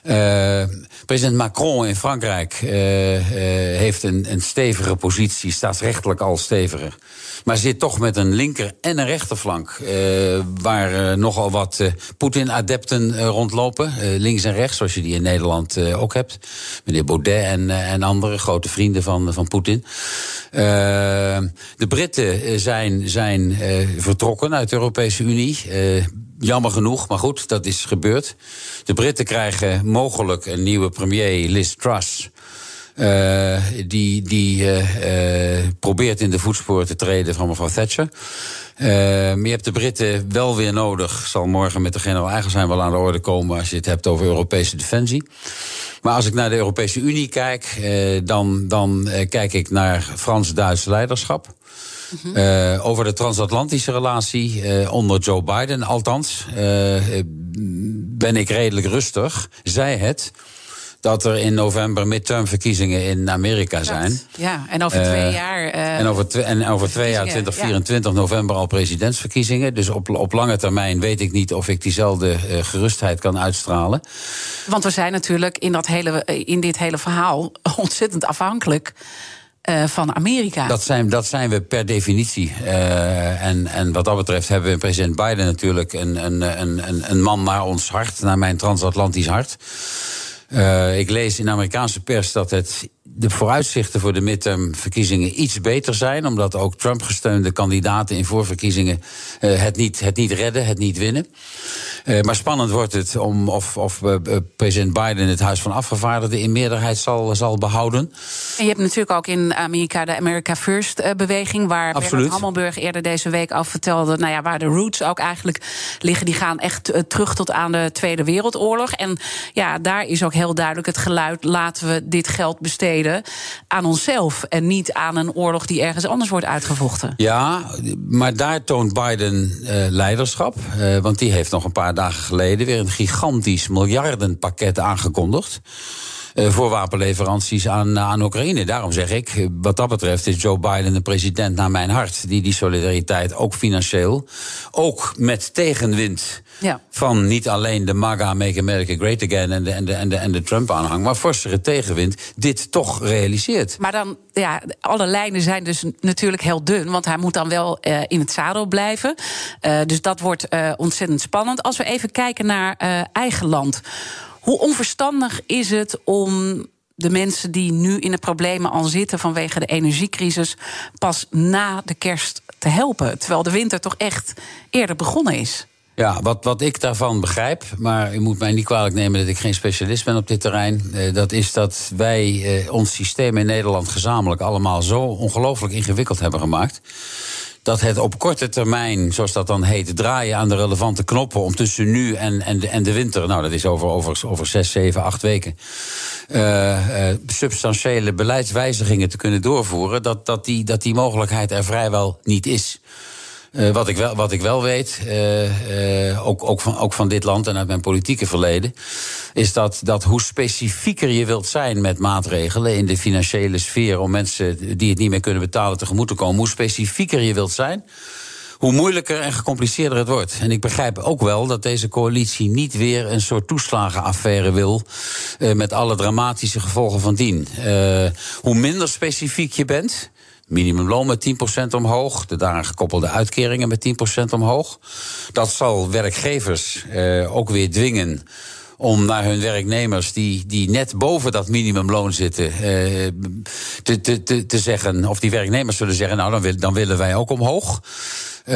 Uh, president Macron in Frankrijk uh, uh, heeft een, een stevige positie, staatsrechtelijk al steviger. Maar zit toch met een linker en een rechterflank. waar nogal wat Poetin-adepten rondlopen. links en rechts, zoals je die in Nederland ook hebt. Meneer Baudet en, en andere grote vrienden van, van Poetin. de Britten zijn, zijn vertrokken uit de Europese Unie. Jammer genoeg, maar goed, dat is gebeurd. De Britten krijgen mogelijk een nieuwe premier, Liz Truss. Uh, die die uh, uh, probeert in de voetsporen te treden van mevrouw Thatcher. je hebt de Britten wel weer nodig. Zal morgen met de generaal Eigensein wel aan de orde komen als je het hebt over Europese defensie. Maar als ik naar de Europese Unie kijk, dan, dan kijk ik naar Frans-Duits leiderschap. Uh, over de transatlantische relatie uh, onder Joe Biden, althans, uh, ben ik redelijk rustig. Zij het dat er in november midtermverkiezingen in Amerika zijn. Ja, en over twee jaar. en over, en over twee jaar, 2024 ja. november, al presidentsverkiezingen. Dus op, op lange termijn weet ik niet of ik diezelfde gerustheid kan uitstralen. Want we zijn natuurlijk in, dat hele, in dit hele verhaal ontzettend afhankelijk uh, van Amerika. Dat zijn, dat zijn we per definitie. Uh, en, en wat dat betreft hebben we president Biden natuurlijk een, een, een, een man naar ons hart, naar mijn transatlantisch hart. Uh, ik lees in Amerikaanse pers dat het de vooruitzichten voor de midtermverkiezingen iets beter zijn. Omdat ook Trump-gesteunde kandidaten in voorverkiezingen uh, het, niet, het niet redden, het niet winnen. Uh, maar spannend wordt het om of, of uh, president Biden het Huis van Afgevaardigden in meerderheid zal, zal behouden. En je hebt natuurlijk ook in Amerika de America First-beweging. Waar Absoluut. Hammelburg eerder deze week al vertelde. Nou ja, waar de roots ook eigenlijk liggen. Die gaan echt terug tot aan de Tweede Wereldoorlog. En ja, daar is ook heel duidelijk het geluid: laten we dit geld besteden aan onszelf en niet aan een oorlog die ergens anders wordt uitgevochten. Ja, maar daar toont Biden uh, leiderschap. Uh, want die heeft nog een paar dagen geleden weer een gigantisch miljardenpakket aangekondigd. Uh, voor wapenleveranties aan, aan Oekraïne. Daarom zeg ik, wat dat betreft is Joe Biden de president naar mijn hart. Die die solidariteit ook financieel, ook met tegenwind ja. van niet alleen de MAGA, Make America Great Again en de, en de, en de, en de Trump-aanhang, maar forsere tegenwind, dit toch realiseert. Maar dan, ja, alle lijnen zijn dus natuurlijk heel dun, want hij moet dan wel uh, in het zadel blijven. Uh, dus dat wordt ontzettend spannend. Als we even kijken naar eigen land. Hoe onverstandig is het om de mensen die nu in de problemen al zitten vanwege de energiecrisis pas na de kerst te helpen? Terwijl de winter toch echt eerder begonnen is. Ja, wat, wat ik daarvan begrijp, maar u moet mij niet kwalijk nemen dat ik geen specialist ben op dit terrein. Eh, dat is dat wij eh, ons systeem in Nederland gezamenlijk allemaal zo ongelooflijk ingewikkeld hebben gemaakt dat het op korte termijn, zoals dat dan heet, draaien aan de relevante knoppen om tussen nu en, en, de, en de winter, nou dat is over, over, over zes, zeven, acht weken, uh, uh, substantiële beleidswijzigingen te kunnen doorvoeren, dat, dat, die, dat die mogelijkheid er vrijwel niet is. Uh, wat, ik wel, wat ik wel weet, uh, uh, ook, ook, van, ook van dit land en uit mijn politieke verleden, is dat, dat hoe specifieker je wilt zijn met maatregelen in de financiële sfeer om mensen die het niet meer kunnen betalen tegemoet te komen, hoe specifieker je wilt zijn, hoe moeilijker en gecompliceerder het wordt. En ik begrijp ook wel dat deze coalitie niet weer een soort toeslagenaffaire wil. Met alle dramatische gevolgen van dien. Hoe minder specifiek je bent, minimumloon met 10% omhoog. De daaraan gekoppelde uitkeringen met 10% omhoog. Dat zal werkgevers eh, ook weer dwingen om naar hun werknemers die, die net boven dat minimumloon zitten eh, te, te, te, te zeggen, of die werknemers zullen zeggen, nou dan, wil, dan willen wij ook omhoog. Uh,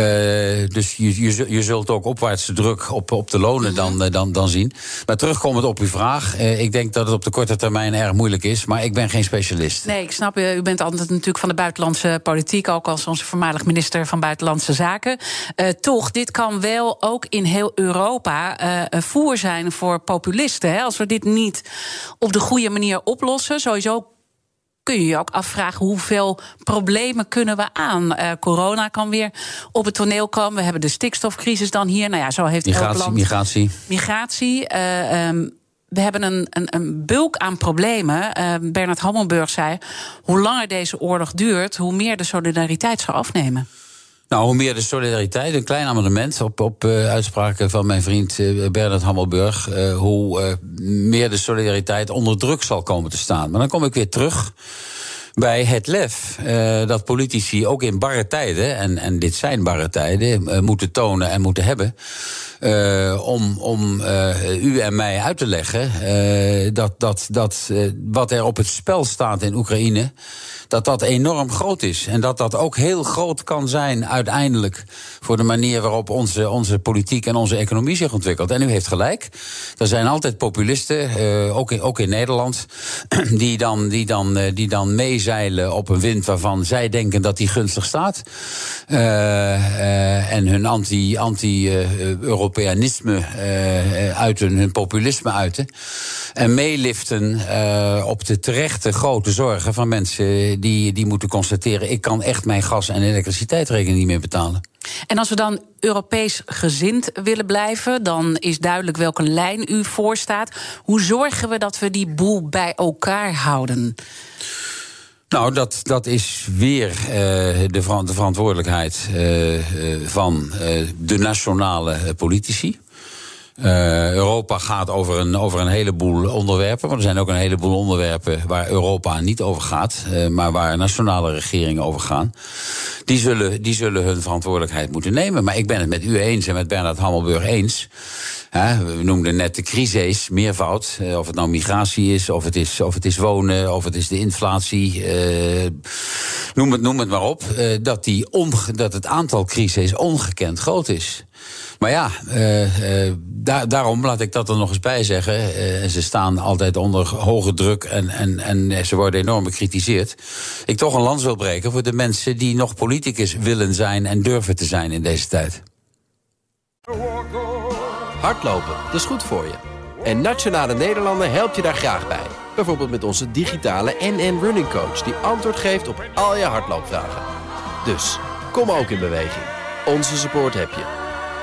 dus je, je, je, zult ook opwaartse druk op, op de lonen dan, mhm. dan, dan zien. Maar terugkomend op uw vraag. Uh, ik denk dat het op de korte termijn erg moeilijk is. Maar ik ben geen specialist. Nee, ik snap u. U bent altijd natuurlijk van de buitenlandse politiek. Ook als onze voormalig minister van Buitenlandse Zaken. Uh, toch, dit kan wel ook in heel Europa een voer zijn voor populisten. Hè? Als we dit niet op de goede manier oplossen. Sowieso kun je je ook afvragen hoeveel problemen kunnen we aan. Uh, corona kan weer op het toneel komen. We hebben de stikstofcrisis dan hier. Nou ja, zo heeft migratie, land... Migratie. Migratie. Uh, um, we hebben een, een, een bulk aan problemen. Uh, Bernard Hammelburg zei: hoe langer deze oorlog duurt, hoe meer de solidariteit zal afnemen. Nou, hoe meer de solidariteit, een klein amendement op, op uh, uitspraken van mijn vriend uh, Bernard Hammelburg, uh, hoe meer de solidariteit onder druk zal komen te staan. Maar dan kom ik weer terug bij het lef dat politici ook in barre tijden, en, en dit zijn barre tijden, moeten tonen en moeten hebben. om om u en mij uit te leggen dat, dat, dat wat er op het spel staat in Oekraïne dat dat enorm groot is. En dat dat ook heel groot kan zijn uiteindelijk voor de manier waarop onze, onze politiek en onze economie zich ontwikkelt. En u heeft gelijk. Er zijn altijd populisten, uh, ook, in, ook in Nederland, die dan, die, dan, uh, die dan meezeilen op een wind waarvan zij denken dat die gunstig staat. Uh, en hun anti-Europeanisme anti, uiten, hun populisme uiten. En meeliften op de terechte grote zorgen van mensen die, die moeten constateren: ik kan echt mijn gas- en elektriciteitsrekening niet meer betalen. En als we dan Europees gezind willen blijven, dan is duidelijk welke lijn u voorstaat. Hoe zorgen we dat we die boel bij elkaar houden? Nou, dat, dat is weer uh, de, de, verantwoordelijkheid uh, van de nationale politici. Uh, Europa gaat over een, over een heleboel onderwerpen. Maar er zijn ook een heleboel onderwerpen waar Europa niet over gaat. Uh, maar waar nationale regeringen over gaan. Die zullen, die zullen hun verantwoordelijkheid moeten nemen. Maar ik ben het met u eens en met Bernard Hammelburg eens. we noemden net de crisis, meervoud. Uh, of het nou migratie is, of het is, of het is wonen, of het is de inflatie. noem, het, noem het maar op. dat, die dat het aantal crises ongekend groot is. Maar ja, uh, daar, daarom laat ik dat er nog eens bij zeggen. Uh, ze staan altijd onder hoge druk en, en, en ze worden enorm bekritiseerd. Ik toch een lans wil breken voor de mensen die nog politicus willen zijn en durven te zijn in deze tijd. Hardlopen, dat is goed voor je. En Nationale Nederlanden helpt je daar graag bij. Bijvoorbeeld met onze digitale NN Running Coach... die antwoord geeft op al je hardloopvragen. Dus, kom ook in beweging. Onze support heb je.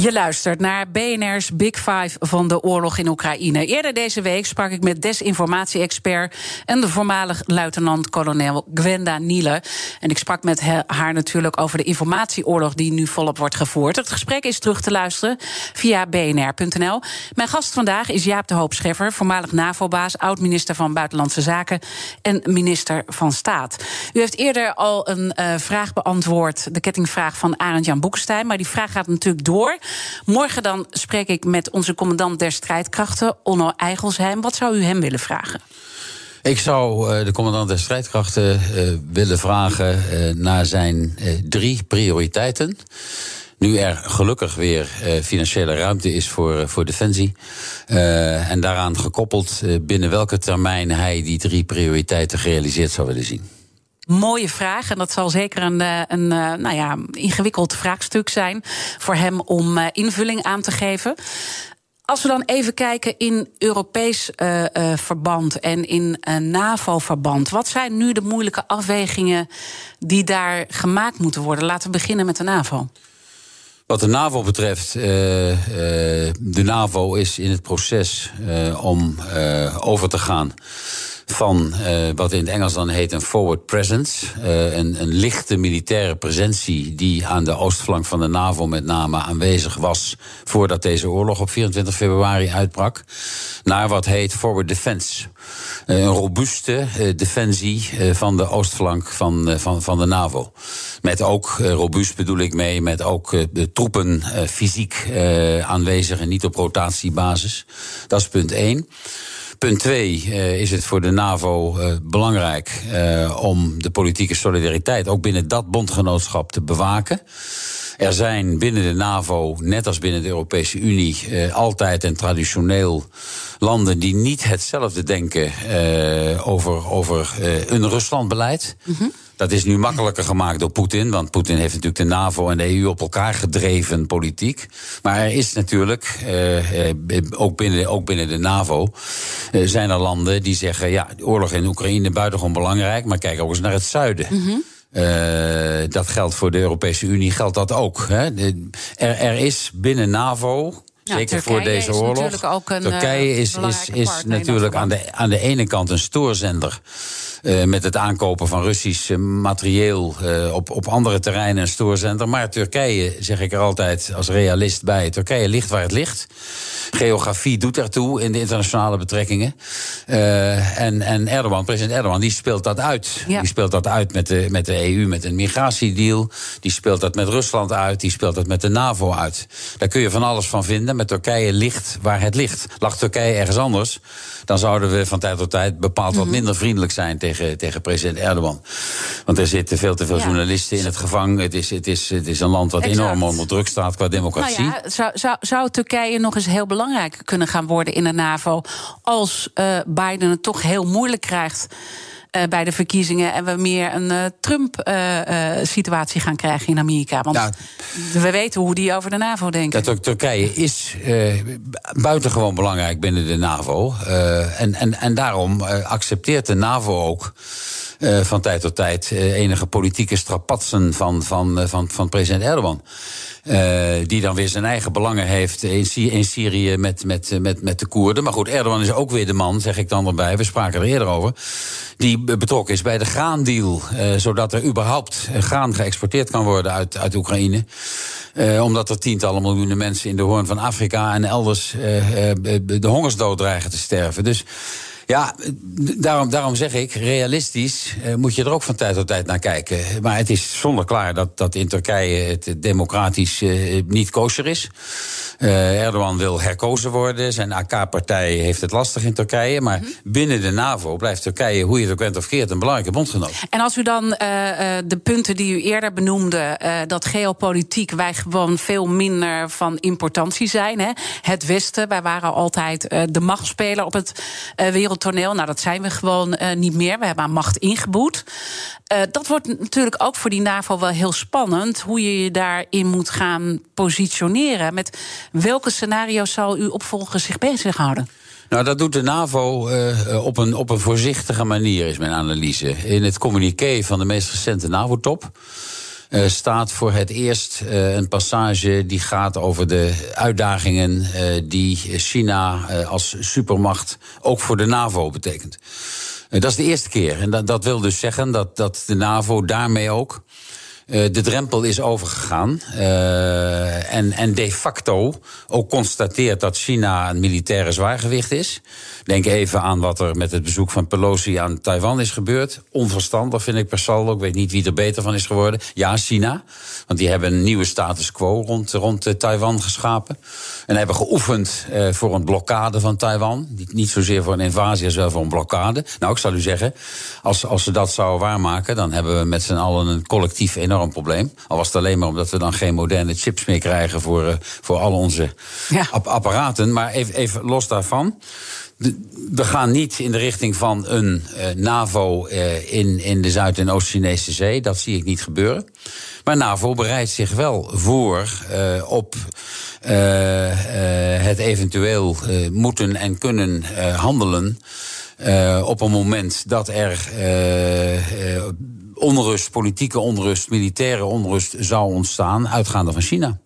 Je luistert naar BNR's Big Five van de oorlog in Oekraïne. Eerder deze week sprak ik met desinformatie-expert en de voormalig luitenant-kolonel Gwenda Niele. En ik sprak met haar natuurlijk over de informatieoorlog die nu volop wordt gevoerd. Het gesprek is terug te luisteren via bnr.nl. Mijn gast vandaag is Jaap de Hoop Scheffer, voormalig NAVO-baas, oud-minister van Buitenlandse Zaken en minister van Staat. U heeft eerder al een uh, vraag beantwoord, de kettingvraag van Arend-Jan Boekenstein, maar die vraag gaat natuurlijk door. Morgen dan spreek ik met onze commandant der strijdkrachten, Onno Eigelsheim. Wat zou u hem willen vragen? Ik zou uh, de commandant der strijdkrachten uh, willen vragen uh, naar zijn drie prioriteiten. Nu er gelukkig weer financiële ruimte is voor, voor defensie. en daaraan gekoppeld binnen welke termijn hij die drie prioriteiten gerealiseerd zou willen zien. Mooie vraag. En dat zal zeker een, eh, een eh, nou ja, ingewikkeld vraagstuk zijn voor hem om eh, invulling aan te geven. Als we dan even kijken in Europees verband en in uh, NAVO-verband, wat zijn nu de moeilijke afwegingen die daar gemaakt moeten worden? Laten we beginnen met de NAVO. Wat de NAVO betreft, de NAVO is in het proces om over te gaan van uh, wat in het Engels dan heet een forward presence. Uh, een, een lichte militaire presentie die aan de oostflank van de NAVO met name aanwezig was voordat deze oorlog op 24 februari uitbrak. Naar wat heet forward defense. Uh, een robuuste defensie van de oostflank van, van, van de NAVO. Met ook, robuust bedoel ik mee, met ook de troepen fysiek aanwezig en niet op rotatiebasis. Dat is punt 1. Punt twee uh, is het voor de NAVO uh, belangrijk uh, om de politieke solidariteit ook binnen dat bondgenootschap te bewaken. Er zijn binnen de NAVO, net als binnen de Europese Unie, eh, altijd en traditioneel landen die niet hetzelfde denken eh, over, over eh, een Ruslandbeleid. Dat is nu makkelijker gemaakt door Poetin, want Poetin heeft natuurlijk de NAVO en de EU op elkaar gedreven politiek. Maar er is natuurlijk, eh, eh, ook, binnen, ook binnen de NAVO, eh, zijn er landen die zeggen: ja, de oorlog in Oekraïne buitengewoon belangrijk, maar kijk ook eens naar het zuiden. Eh, dat geldt voor de Europese Unie, geldt dat ook. Hè? De- er, er is binnen NAVO. Ja, Zeker Turkije voor deze is oorlog. natuurlijk ook een, Turkije eh, is, is, is natuurlijk aan de, aan de ene kant een stoorzender. Eh, met het aankopen van Russisch eh, materieel eh, op, op andere terreinen een stoorzender. Maar Turkije, zeg ik er altijd als realist bij, Turkije ligt waar het ligt. Geografie doet ertoe in de internationale betrekkingen. En, en Erdogan, president Erdogan, die speelt dat uit. Ja. Die speelt dat uit met de, met de EU, met een migratiedeal. Die speelt dat met Rusland uit. Die speelt dat met de NAVO uit. Daar kun je van alles van vinden. Met Turkije ligt waar het ligt. Lag Turkije ergens anders, dan zouden we van tijd tot tijd bepaald Mhm. wat minder vriendelijk zijn tegen, tegen president Erdogan. Want er zitten veel te veel Ja. journalisten in het gevangen. Het is, het, is, het is een land wat Exact. enorm onder druk staat qua democratie. Nou ja, zou, zou, zou Turkije nog eens heel belangrijk kunnen gaan worden in de NAVO als eh, Biden het toch heel moeilijk krijgt bij de verkiezingen en we meer een Trump-situatie gaan krijgen in Amerika? Want we weten hoe die over de NAVO denken. Tur- Turkije is eh, buitengewoon belangrijk binnen de NAVO. Eh, en, en, en daarom eh, accepteert de NAVO ook eh, van tijd tot tijd eh, enige politieke strapatsen van, van, eh, van, van president Erdogan. Die dan weer zijn eigen belangen heeft in, Sy- in Syrië met, met, met, met de Koerden. Maar goed, Erdogan is ook weer de man, zeg ik dan erbij. We spraken er eerder over. Die be- betrokken is bij de graandeal. zodat er überhaupt graan geëxporteerd kan worden uit, uit Oekraïne. Omdat er tientallen miljoenen mensen in de hoorn van Afrika en elders de hongersdood dreigen te sterven. Dus ja, daarom, daarom zeg ik, realistisch eh, moet je er ook van tijd tot tijd naar kijken. Maar het is zonder klaar dat, dat in Turkije het democratisch eh, niet kosher is. Eh, Erdogan wil herkozen worden. Zijn AK-partij heeft het lastig in Turkije. Maar binnen de NAVO blijft Turkije, hoe je het ook bent of keert, een belangrijke bondgenoot. En als u dan eh, eh, de punten die u eerder benoemde, eh, dat geopolitiek wij gewoon veel minder van importantie zijn. Hè? Het Westen, wij waren altijd de machtspeler op het eh, wereldtoneel. Nou, dat zijn we gewoon eh, niet meer. We hebben aan macht ingeboet. Eh, dat wordt natuurlijk ook voor die NAVO wel heel spannend. Hoe je je daarin moet gaan positioneren. Met welke scenario's zal uw opvolger zich bezighouden? Nou, dat doet de NAVO eh, op, een, op een voorzichtige manier, is mijn analyse. In het communiqué van de meest recente NAVO-top. Eh, staat voor het eerst eh, een passage die gaat over de uitdagingen eh, die China als supermacht ook voor de NAVO betekent. Dat is de eerste keer. En dat, dat wil dus zeggen dat, dat de NAVO daarmee ook de drempel is overgegaan. en, en de facto ook constateert dat China een militaire zwaargewicht is. Denk even aan wat er met het bezoek van Pelosi aan Taiwan is gebeurd. Onverstandig vind ik per saldo. Ik weet niet wie er beter van is geworden. Ja, China. Want die hebben een nieuwe status quo rond, rond eh, Taiwan geschapen. En hebben geoefend eh, voor een blokkade van Taiwan. Niet, zozeer voor een invasie als wel voor een blokkade. Nou, ik zal u zeggen, als, als ze dat zouden waarmaken, dan hebben we met z'n allen een collectief enorm probleem. Al was het alleen maar omdat we dan geen moderne chips meer krijgen voor, eh, voor al onze Ja. apparaten. Maar even, even los daarvan. We gaan niet in de richting van een eh, NAVO eh, in, in de Zuid- en Oost-Chinese zee. Dat zie ik niet gebeuren. Maar NAVO bereidt zich wel voor eh, op het eventueel moeten en kunnen handelen. op een moment dat er onrust, politieke onrust, militaire onrust zou ontstaan, uitgaande van China.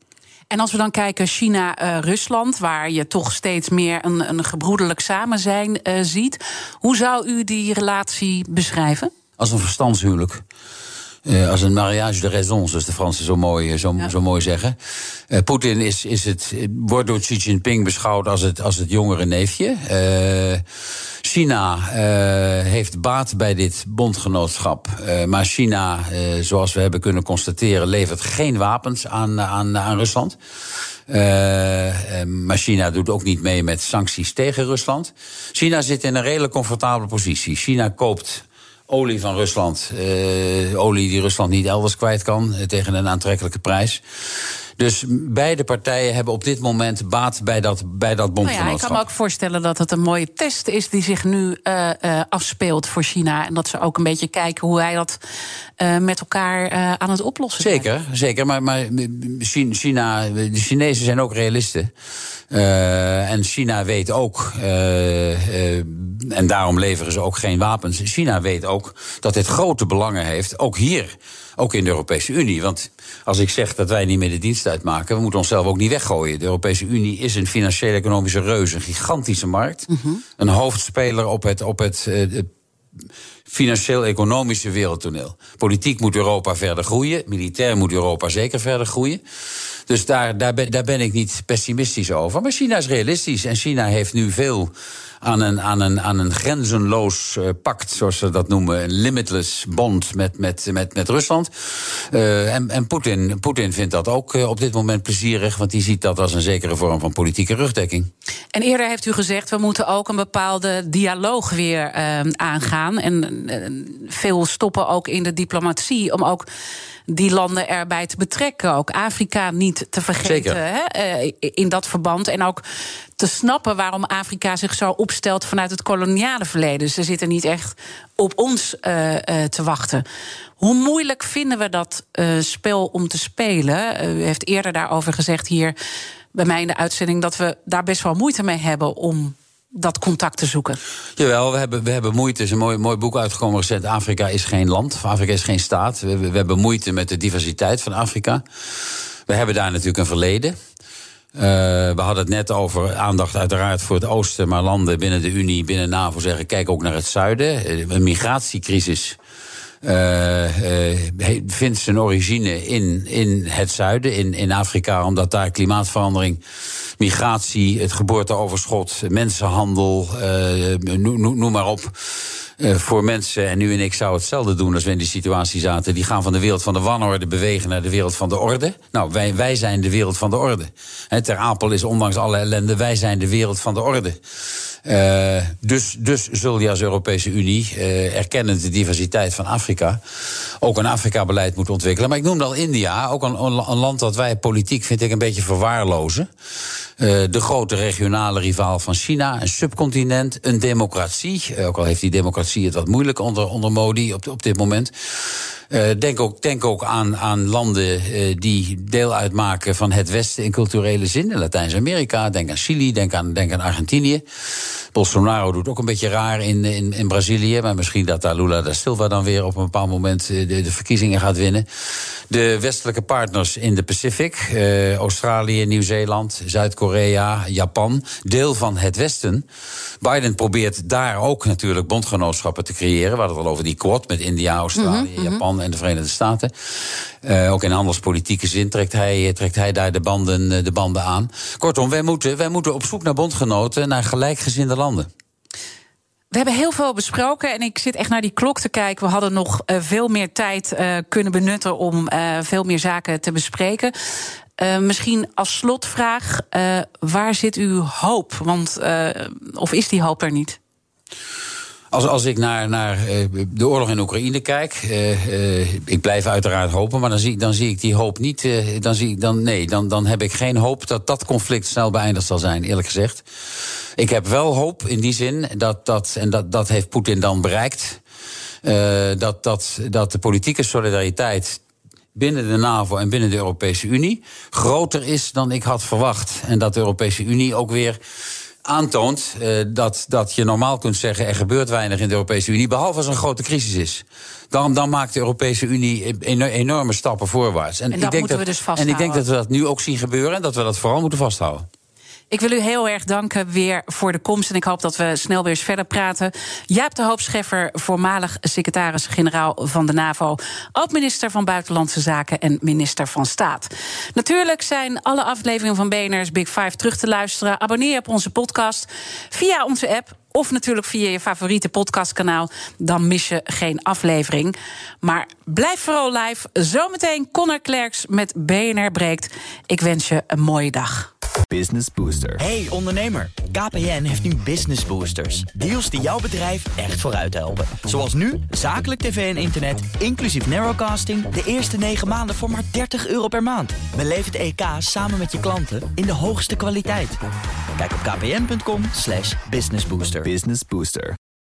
En als we dan kijken China-Rusland, waar je toch steeds meer een, een gebroederlijk samen zijn eh, ziet. Hoe zou u die relatie beschrijven? Als een verstandshuwelijk. Eh, als een mariage de raison, zoals de Fransen zo mooi, eh, zo, Ja. zo mooi zeggen. Eh, Poetin is, is het, wordt door Xi Jinping beschouwd als het, als het jongere neefje. China heeft baat bij dit bondgenootschap. Maar China, zoals we hebben kunnen constateren, levert geen wapens aan, aan, aan Rusland. Maar China doet ook niet mee met sancties tegen Rusland. China zit in een redelijk comfortabele positie. China koopt olie van Rusland. Uh, olie die Rusland niet elders kwijt kan uh, tegen een aantrekkelijke prijs. Dus beide partijen hebben op dit moment baat bij dat, bij dat bondgenootschap. Nou ja, ik kan me ook voorstellen dat het een mooie test is die zich nu uh, uh, afspeelt voor China. En dat ze ook een beetje kijken hoe wij dat uh, met elkaar aan het oplossen zijn. Zeker, zeker. Maar, maar China, de Chinezen zijn ook realisten. en China weet ook, en daarom leveren ze ook geen wapens. China weet ook dat dit grote belangen heeft, ook hier ook in de Europese Unie. Want als ik zeg dat wij niet meer de dienst uitmaken, we moeten onszelf ook niet weggooien. De Europese Unie is een financiële economische reus, een gigantische markt. Mm -hmm. Een hoofdspeler op het, op het uh, financieel-economische wereldtoneel. Politiek moet Europa verder groeien, militair moet Europa zeker verder groeien. Dus daar, daar, ben, daar ben ik niet pessimistisch over. Maar China is realistisch en China heeft nu veel aan een, aan een, aan een grenzenloos uh, pact, zoals ze dat noemen, een limitless bond met, met, met, met Rusland. Uh, en en Poetin, Poetin vindt dat ook uh, op dit moment plezierig, want die ziet dat als een zekere vorm van politieke rugdekking. En eerder heeft u gezegd, we moeten ook een bepaalde dialoog weer aangaan. En veel stoppen ook in de diplomatie om ook die landen erbij te betrekken. Ook Afrika niet te vergeten hè, in dat verband. En ook te snappen waarom Afrika zich zo opstelt vanuit het koloniale verleden. Ze zitten niet echt op ons uh, uh, te wachten. Hoe moeilijk vinden we dat uh, spel om te spelen? u heeft eerder daarover gezegd hier bij mij in de uitzending dat we daar best wel moeite mee hebben om dat contact te zoeken. Jawel, we hebben, we hebben moeite. Er is een mooi, mooi boek uitgekomen recent. Afrika is geen land, Afrika is geen staat. We, we hebben moeite met de diversiteit van Afrika. We hebben daar natuurlijk een verleden. Uh, we hadden het net over aandacht uiteraard voor het oosten, maar landen binnen de Unie, binnen NAVO zeggen: kijk ook naar het zuiden. Eh, een migratiecrisis. Uh, vindt zijn origine in, in het zuiden, in, in Afrika, omdat daar klimaatverandering, migratie, het geboorteoverschot, mensenhandel, noem maar op. Uh, voor mensen, en u en ik zouden hetzelfde doen als we in die situatie zaten. Die gaan van de wereld van de wanorde bewegen naar de wereld van de orde. Nou, wij, wij zijn de wereld van de orde. Ter Apel is ondanks alle ellende, wij zijn de wereld van de orde. Uh, dus, dus zul je als Europese Unie, uh, erkennend de diversiteit van Afrika, ook een Afrika-beleid moeten ontwikkelen. Maar ik noemde al India, ook een, een land dat wij politiek, vind ik, een beetje verwaarlozen. Uh, de grote regionale rivaal van China, een subcontinent, een democratie. ook al heeft die democratie het wat moeilijk onder, onder Modi op, op dit moment. Uh, denk, ook, denk ook aan, aan landen uh, die deel uitmaken van het Westen in culturele zin. In Latijns-Amerika, denk aan Chili, denk aan, denk aan Argentinië. Bolsonaro doet ook een beetje raar in, in, in Brazilië. Maar misschien dat daar Lula da Silva dan weer op een bepaald moment de, de verkiezingen gaat winnen. De westelijke partners in de Pacific, uh, Australië, Nieuw-Zeeland, Zuid-Korea, Japan, deel van het Westen. Biden probeert daar ook natuurlijk bondgenootschappen te creëren. We hadden het al over die quad met India, Australië, mm -hmm. Japan en de Verenigde Staten. Uh, ook in handelspolitieke zin trekt hij, trekt hij daar de banden, de banden aan. Kortom, wij moeten, wij moeten op zoek naar bondgenoten, naar gelijkgezinde landen. We hebben heel veel besproken en ik zit echt naar die klok te kijken. We hadden nog uh, veel meer tijd kunnen benutten om veel meer zaken te bespreken. misschien als slotvraag, waar zit uw hoop? Want, of is die hoop er niet? Als, als ik naar, naar uh, de oorlog in Oekraïne kijk, uh, uh, ik blijf uiteraard hopen, maar dan zie, dan zie ik die hoop niet. dan zie ik, dan, nee, dan, dan heb ik geen hoop dat dat conflict snel beëindigd zal zijn, eerlijk gezegd. Ik heb wel hoop in die zin, dat, dat, en dat, dat heeft Poetin dan bereikt, dat, dat, dat de politieke solidariteit binnen de NAVO en binnen de Europese Unie groter is dan ik had verwacht. En dat de Europese Unie ook weer aantoont uh, dat, dat je normaal kunt zeggen... er gebeurt weinig in de Europese Unie, behalve als er een grote crisis is. Dan, dan maakt de Europese Unie enorme stappen voorwaarts. En, en dat ik moeten dat, we dus vasthouden. En ik denk dat we dat nu ook zien gebeuren... en dat we dat vooral moeten vasthouden. Ik wil u heel erg danken weer voor de komst. En ik hoop dat we snel weer eens verder praten. Jaap de Hoop Scheffer, voormalig secretaris-generaal van de NAVO. Oud-minister van Buitenlandse Zaken en minister van Staat. Natuurlijk zijn alle afleveringen van BNR's Big Five terug te luisteren. Abonneer je op onze podcast via onze app Of natuurlijk via je favoriete podcastkanaal. Dan mis je geen aflevering. Maar blijf vooral live. Zometeen Connor Klerks met BNR Breekt. Ik wens je een mooie dag. Business Booster. Hey ondernemer, KPN heeft nu Business Boosters. Deals die jouw bedrijf echt vooruit helpen. Zoals nu, zakelijk tv en internet, inclusief narrowcasting... de eerste 9 maanden voor maar 30 euro per maand. Beleef het EK samen met je klanten in de hoogste kwaliteit. Kijk op kpn.com businessbooster. Business Booster.